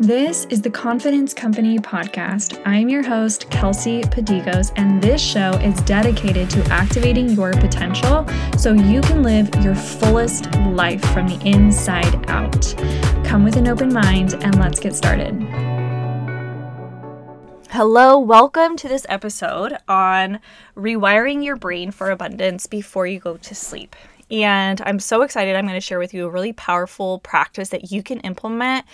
This is the Confidence Company podcast. I'm your host, Kelsey Padigos, and this show is dedicated to activating your potential so you can live your fullest life from the inside out. Come with an open mind and let's get started. Hello, welcome to this episode on rewiring your brain for abundance before you go to sleep. And I'm so excited. I'm going to share with you a really powerful practice that you can implement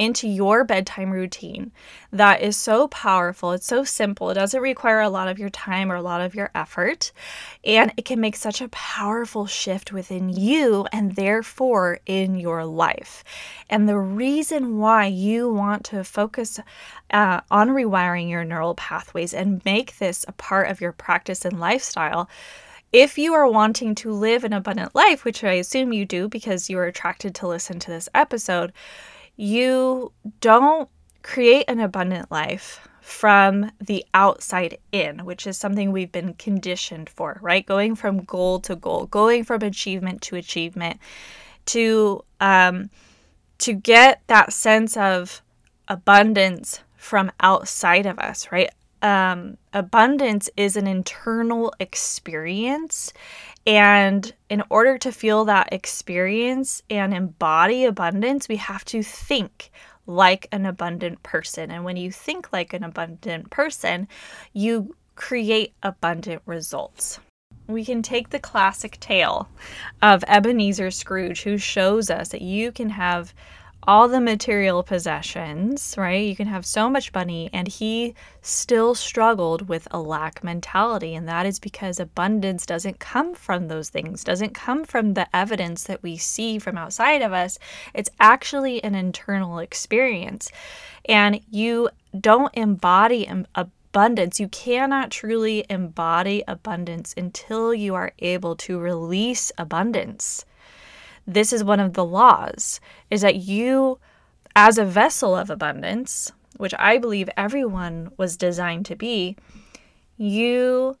into your bedtime routine that is so powerful. It's so simple. It doesn't require a lot of your time or a lot of your effort. And it can make such a powerful shift within you and therefore in your life. And the reason why you want to focus uh, on rewiring your neural pathways and make this a part of your practice and lifestyle if you are wanting to live an abundant life, which I assume you do because you are attracted to listen to this episode, you don't create an abundant life from the outside in, which is something we've been conditioned for, right? Going from goal to goal, going from achievement to achievement, to um, to get that sense of abundance from outside of us, right? um, abundance is an internal experience. And in order to feel that experience and embody abundance, we have to think like an abundant person. And when you think like an abundant person, you create abundant results. We can take the classic tale of Ebenezer Scrooge, who shows us that you can have all the material possessions, right? You can have so much money, and he still struggled with a lack mentality. And that is because abundance doesn't come from those things, doesn't come from the evidence that we see from outside of us. It's actually an internal experience. And you don't embody abundance. You cannot truly embody abundance until you are able to release abundance this is one of the laws is that you as a vessel of abundance which i believe everyone was designed to be you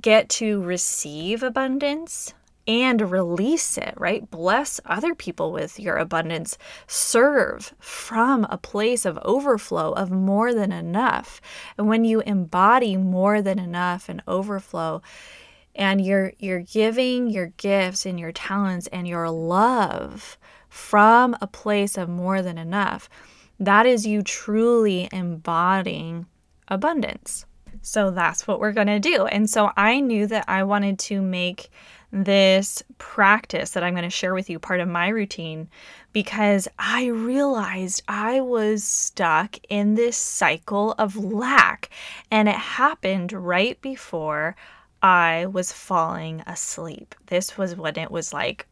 get to receive abundance and release it, right? Bless other people with your abundance. Serve from a place of overflow, of more than enough. And when you embody more than enough and overflow, and you're you're giving your gifts and your talents and your love from a place of more than enough. That is you truly embodying abundance. So that's what we're going to do. And so i knew that i wanted to make this practice that i'm going to share with you part of my routine because i realized i was stuck in this cycle of lack. And it happened right before I was falling asleep. This was when it was like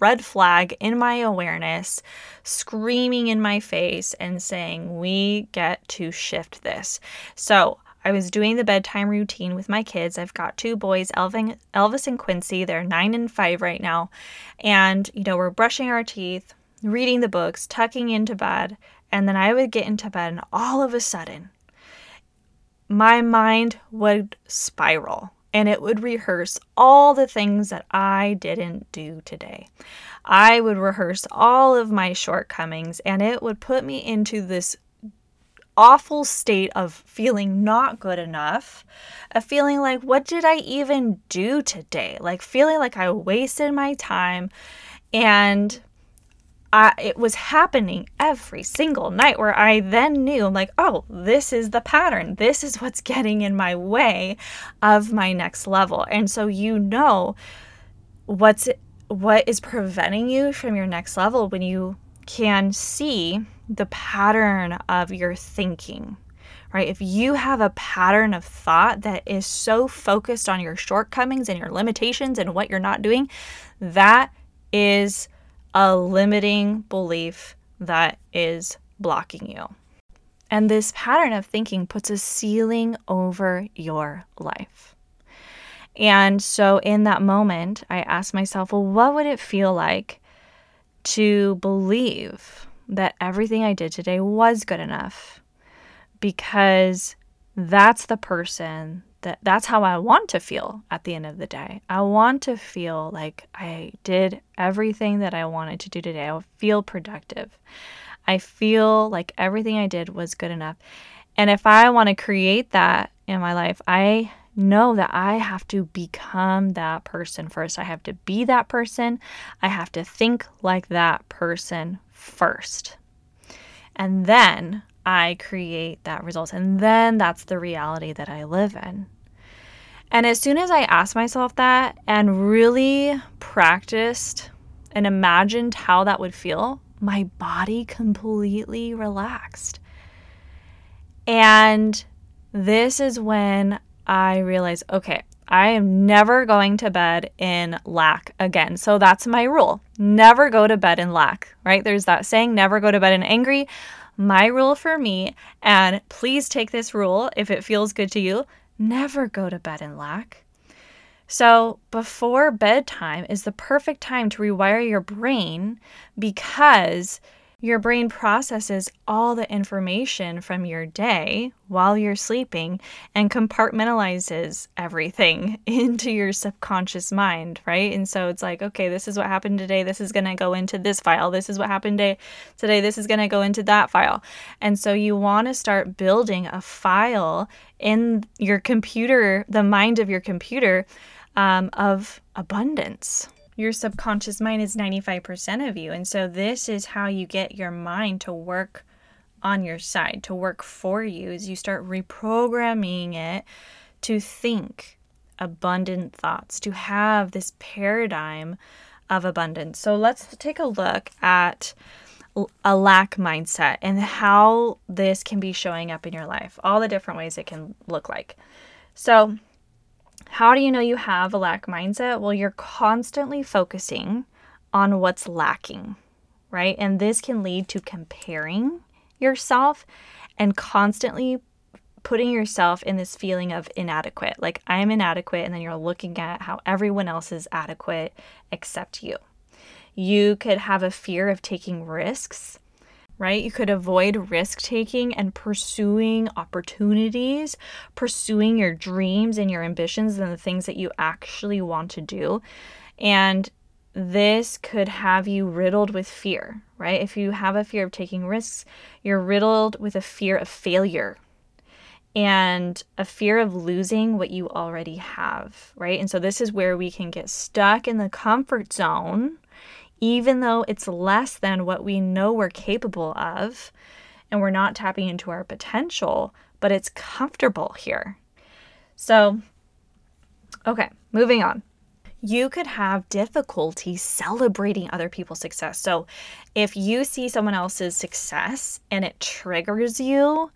red flag in my awareness, screaming in my face and saying, We get to shift this. So I was doing the bedtime routine with my kids. I've got two boys, Elvis and Quincy. They're nine and five right now. And, you know, we're brushing our teeth, reading the books, tucking into bed. And then I would get into bed, and all of a sudden, my mind would spiral and it would rehearse all the things that I didn't do today. I would rehearse all of my shortcomings, and it would put me into this awful state of feeling not good enough, of feeling like, what did I even do today? Like, feeling like I wasted my time and I, it was happening every single night where I then knew, I'm like, oh, this is the pattern. This is what's getting in my way of my next level. And so you know what's what is preventing you from your next level when you can see the pattern of your thinking. Right? If you have a pattern of thought that is so focused on your shortcomings and your limitations and what you're not doing, that is a limiting belief that is blocking you. And this pattern of thinking puts a ceiling over your life. And so in that moment, I asked myself, well, what would it feel like to believe that everything I did today was good enough? Because that's the person that that's how I want to feel at the end of the day. I want to feel like I did everything that I wanted to do today. I feel productive. I feel like everything I did was good enough. And if I want to create that in my life, I know that I have to become that person first. I have to be that person. I have to think like that person first. And then I create that result. And then that's the reality that I live in. And as soon as I asked myself that and really practiced and imagined how that would feel, my body completely relaxed. And this is when I realized okay, I am never going to bed in lack again. So that's my rule. Never go to bed in lack, right? There's that saying, never go to bed in angry. My rule for me, and please take this rule if it feels good to you, never go to bed in lack. So, before bedtime is the perfect time to rewire your brain because your brain processes all the information from your day while you're sleeping and compartmentalizes everything into your subconscious mind, right? And so it's like, okay, this is what happened today. This is going to go into this file. This is what happened today. This is going to go into that file. And so you want to start building a file in your computer, the mind of your computer, um, of abundance your subconscious mind is 95% of you. And so this is how you get your mind to work on your side, to work for you, is you start reprogramming it to think abundant thoughts, to have this paradigm of abundance. So let's take a look at a lack mindset and how this can be showing up in your life, all the different ways it can look like. So, how do you know you have a lack mindset? Well, you're constantly focusing on what's lacking, right? And this can lead to comparing yourself and constantly putting yourself in this feeling of inadequate. Like, I'm inadequate. And then you're looking at how everyone else is adequate except you. You could have a fear of taking risks right? You could avoid risk taking and pursuing opportunities, pursuing your dreams and your ambitions and the things that you actually want to do. And this could have you riddled with fear, right? If you have a fear of taking risks, you're riddled with a fear of failure and a fear of losing what you already have, right? And so this is where we can get stuck in the comfort zone even though it's less than what we know we're capable of, and we're not tapping into our potential, but it's comfortable here. So, okay, moving on. You could have difficulty celebrating other people's success. So, if you see someone else's success and it triggers you,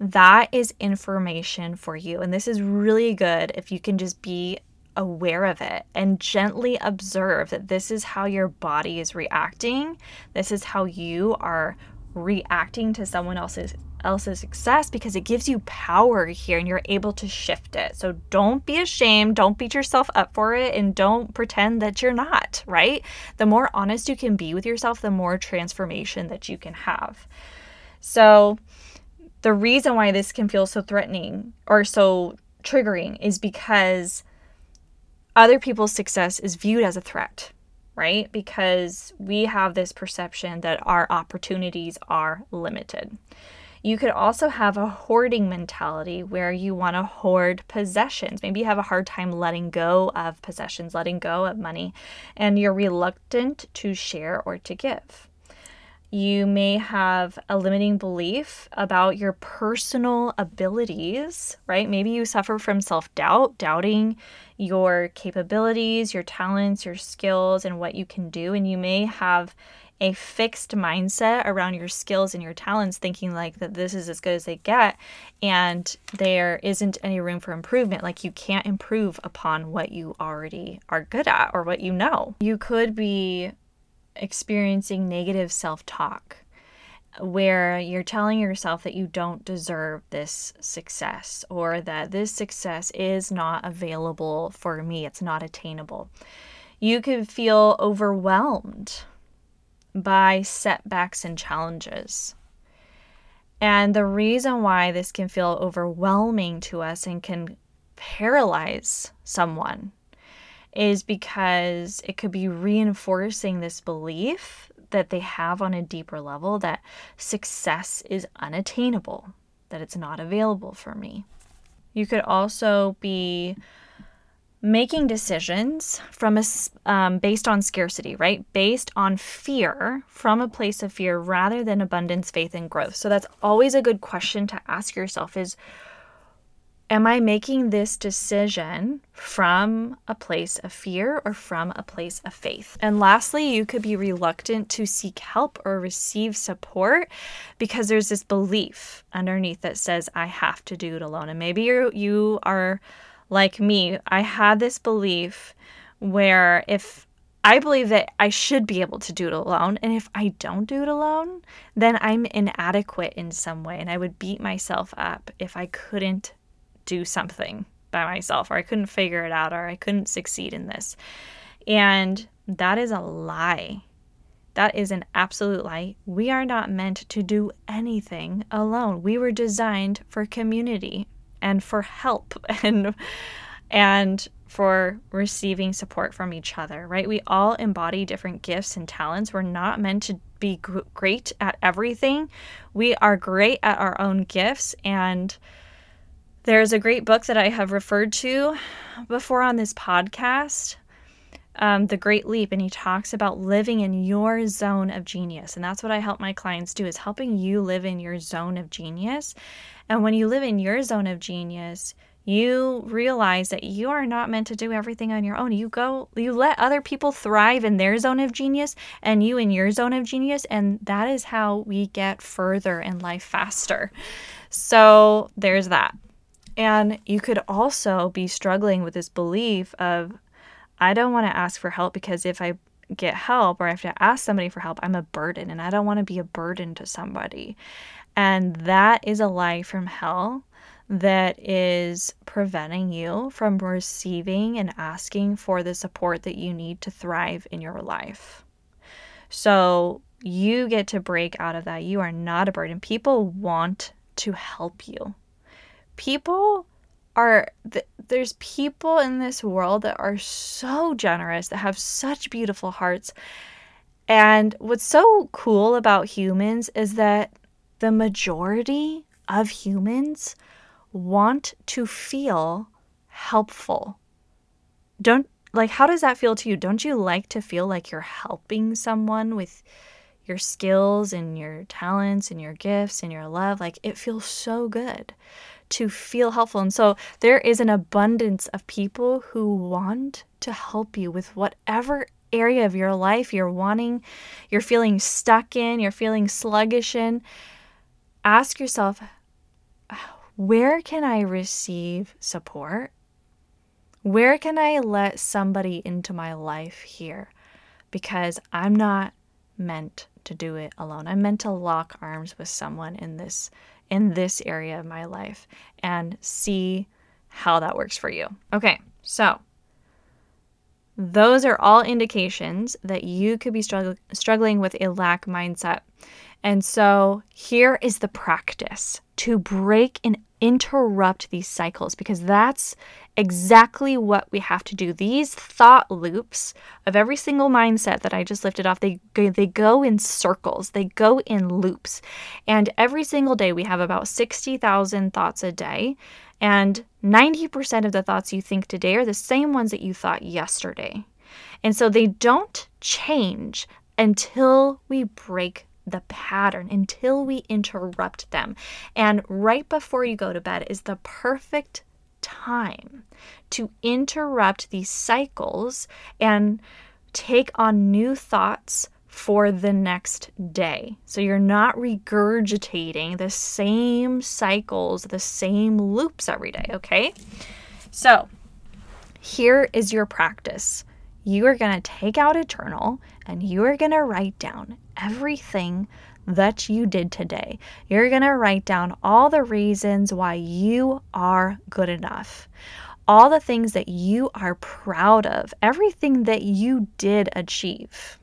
that is information for you. And this is really good if you can just be aware of it and gently observe that this is how your body is reacting. This is how you are reacting to someone else's else's success because it gives you power here and you're able to shift it. So don't be ashamed, don't beat yourself up for it and don't pretend that you're not, right? The more honest you can be with yourself, the more transformation that you can have. So the reason why this can feel so threatening or so triggering is because other people's success is viewed as a threat, right? Because we have this perception that our opportunities are limited. You could also have a hoarding mentality where you want to hoard possessions. Maybe you have a hard time letting go of possessions, letting go of money, and you're reluctant to share or to give. You may have a limiting belief about your personal abilities, right? Maybe you suffer from self doubt, doubting your capabilities, your talents, your skills, and what you can do. And you may have a fixed mindset around your skills and your talents, thinking like that this is as good as they get, and there isn't any room for improvement. Like you can't improve upon what you already are good at or what you know. You could be experiencing negative self talk where you're telling yourself that you don't deserve this success or that this success is not available for me, it's not attainable. You could feel overwhelmed by setbacks and challenges. And the reason why this can feel overwhelming to us and can paralyze someone is because it could be reinforcing this belief that they have on a deeper level that success is unattainable, that it's not available for me. You could also be making decisions from a um, based on scarcity right based on fear from a place of fear rather than abundance faith and growth so that's always a good question to ask yourself is am i making this decision from a place of fear or from a place of faith and lastly you could be reluctant to seek help or receive support because there's this belief underneath that says i have to do it alone and maybe you you are like me, I had this belief where if I believe that I should be able to do it alone. And if I don't do it alone, then I'm inadequate in some way. And I would beat myself up if I couldn't do something by myself or I couldn't figure it out or I couldn't succeed in this. And that is a lie. That is an absolute lie. We are not meant to do anything alone. We were designed for community and for help and and for receiving support from each other, right? We all embody different gifts and talents. We're not meant to be great at everything. We are great at our own gifts and there's a great book that I have referred to before on this podcast um, The Great Leap, and he talks about living in your zone of genius. And that's what I help my clients do is helping you live in your zone of genius. And when you live in your zone of genius, you realize that you are not meant to do everything on your own. You go, you let other people thrive in their zone of genius and you in your zone of genius. And that is how we get further in life faster. So there's that. And you could also be struggling with this belief of, I don't want to ask for help because if I get help or I have to ask somebody for help, I'm a burden and I don't want to be a burden to somebody. And that is a lie from hell that is preventing you from receiving and asking for the support that you need to thrive in your life. So you get to break out of that. You are not a burden. People want to help you. People are th- there's people in this world that are so generous that have such beautiful hearts. And what's so cool about humans is that the majority of humans want to feel helpful. Don't like how does that feel to you? Don't you like to feel like you're helping someone with your skills and your talents and your gifts and your love? Like it feels so good to feel helpful. And so there is an abundance of people who want to help you with whatever area of your life you're wanting, you're feeling stuck in, you're feeling sluggish in. Ask yourself, where can I receive support? Where can I let somebody into my life here? Because I'm not meant to do it alone. I'm meant to lock arms with someone in this in this area of my life and see how that works for you. Okay, so those are all indications that you could be strugg- struggling with a lack mindset. And so here is the practice to break and interrupt these cycles because that's exactly what we have to do. These thought loops of every single mindset that I just lifted off, they they go in circles, they go in loops. And every single day we have about 60,000 thoughts a day, and 90% of the thoughts you think today are the same ones that you thought yesterday. And so they don't change until we break the pattern until we interrupt them. And right before you go to bed is the perfect time to interrupt these cycles and take on new thoughts for the next day. So you're not regurgitating the same cycles, the same loops every day, okay? So here is your practice you are going to take out a journal and you are going to write down everything that you did today. You're going to write down all the reasons why you are good enough, all the things that you are proud of, everything that you did achieve.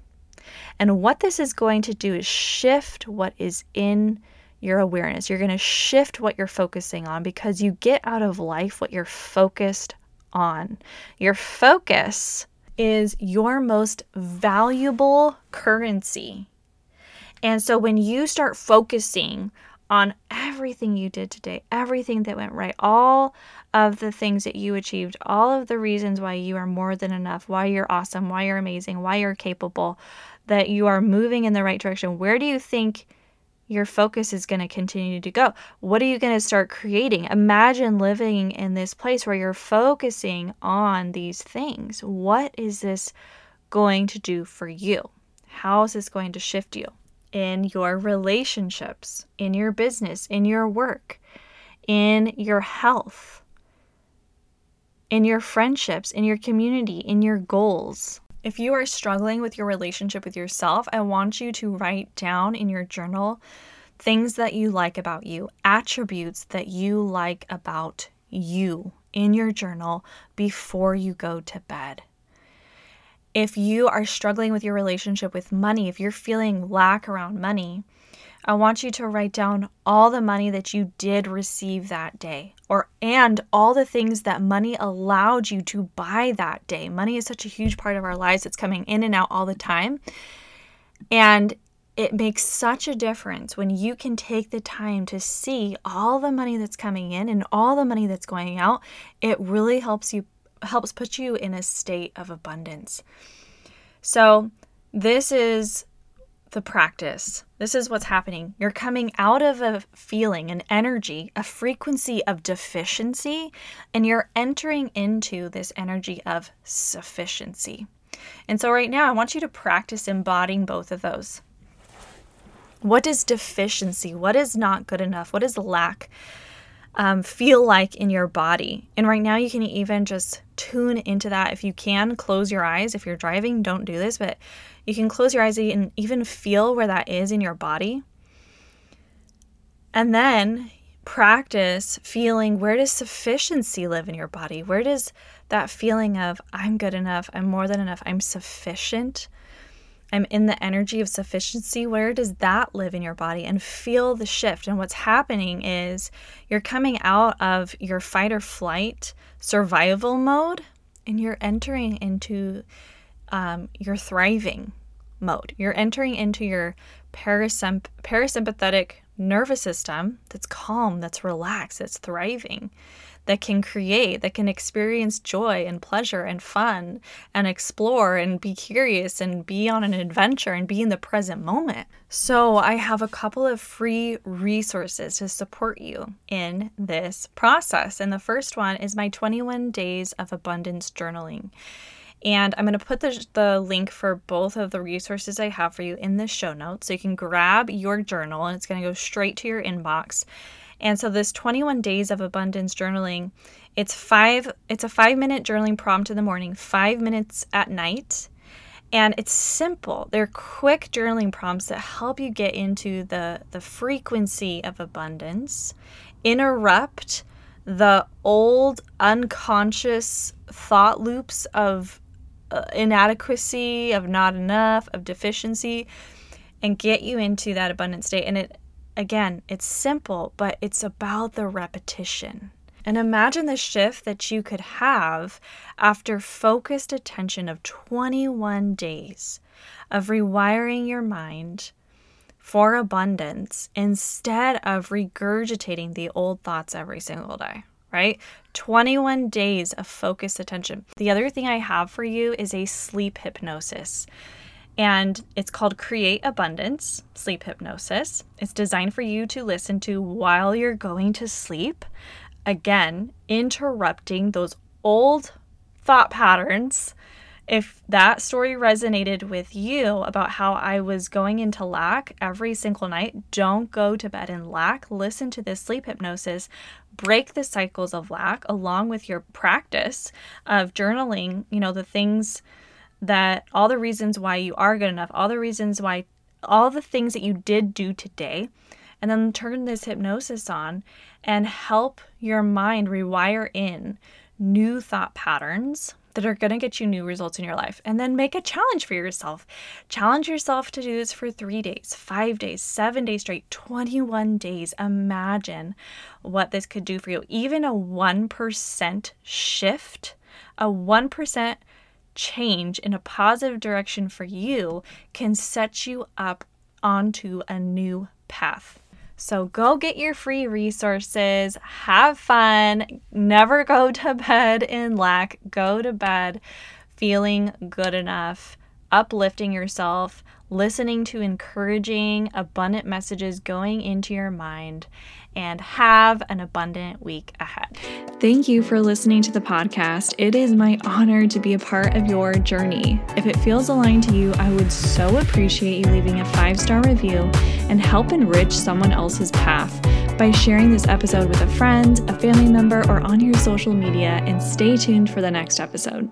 And what this is going to do is shift what is in your awareness. You're going to shift what you're focusing on because you get out of life what you're focused on. Your focus is your most valuable currency. And so when you start focusing on everything you did today, everything that went right, all of the things that you achieved, all of the reasons why you are more than enough, why you're awesome, why you're amazing, why you're capable, that you are moving in the right direction. Where do you think your focus is going to continue to go? What are you going to start creating? Imagine living in this place where you're focusing on these things. What is this going to do for you? How is this going to shift you? In your relationships, in your business, in your work, in your health, in your friendships, in your community, in your goals. If you are struggling with your relationship with yourself, I want you to write down in your journal things that you like about you, attributes that you like about you in your journal before you go to bed if you are struggling with your relationship with money, if you're feeling lack around money, I want you to write down all the money that you did receive that day or and all the things that money allowed you to buy that day. Money is such a huge part of our lives. It's coming in and out all the time. And it makes such a difference when you can take the time to see all the money that's coming in and all the money that's going out. It really helps you helps put you in a state of abundance. So, this is the practice. This is what's happening. You're coming out of a feeling, an energy, a frequency of deficiency, and you're entering into this energy of sufficiency. And so, right now, I want you to practice embodying both of those. What is deficiency? What is not good enough? What is lack? Um, feel like in your body. And right now, you can even just tune into that. If you can, close your eyes. If you're driving, don't do this, but you can close your eyes and even feel where that is in your body. And then practice feeling where does sufficiency live in your body? Where does that feeling of I'm good enough, I'm more than enough, I'm sufficient, I'm in the energy of sufficiency. Where does that live in your body? And feel the shift. And what's happening is you're coming out of your fight or flight survival mode and you're entering into um, your thriving mode. You're entering into your parasymp- parasympathetic nervous system that's calm, that's relaxed, that's thriving that can create, that can experience joy and pleasure and fun and explore and be curious and be on an adventure and be in the present moment. So, I have a couple of free resources to support you in this process. And the first one is my 21 Days of Abundance Journaling. And I'm going to put the, the link for both of the resources I have for you in the show notes. So you can grab your journal and it's going to go straight to your inbox. And so this 21 days of abundance journaling, it's five it's a 5 minute journaling prompt in the morning, 5 minutes at night. And it's simple. They're quick journaling prompts that help you get into the the frequency of abundance, interrupt the old unconscious thought loops of uh, inadequacy, of not enough, of deficiency and get you into that abundant state. And it Again, it's simple, but it's about the repetition. And imagine the shift that you could have after focused attention of 21 days of rewiring your mind for abundance instead of regurgitating the old thoughts every single day, right? 21 days of focused attention. The other thing I have for you is a sleep hypnosis and it's called Create Abundance Sleep Hypnosis. It's designed for you to listen to while you're going to sleep. Again, interrupting those old thought patterns. If that story resonated with you about how I was going into lack every single night, don't go to bed in lack. Listen to this sleep hypnosis. Break the cycles of lack along with your practice of journaling, you know, the things that all the reasons why you are good enough, all the reasons why, all the things that you did do today, and then turn this hypnosis on and help your mind rewire in new thought patterns that are going to get you new results in your life. And then make a challenge for yourself. Challenge yourself to do this for three days, five days, seven days straight, 21 days. Imagine what this could do for you. Even a 1% shift, a 1% change in a positive direction for you can set you up onto a new path. So go get your free resources, have fun, never go to bed in lack, go to bed feeling good enough, uplifting yourself, listening to encouraging, abundant messages going into your mind, and have an abundant week ahead. Thank you for listening to the podcast. It is my honor to be a part of your journey. If it feels aligned to you, I would so appreciate you leaving a five star review and help enrich someone else's path by sharing this episode with a friend, a family member, or on your social media. And stay tuned for the next episode.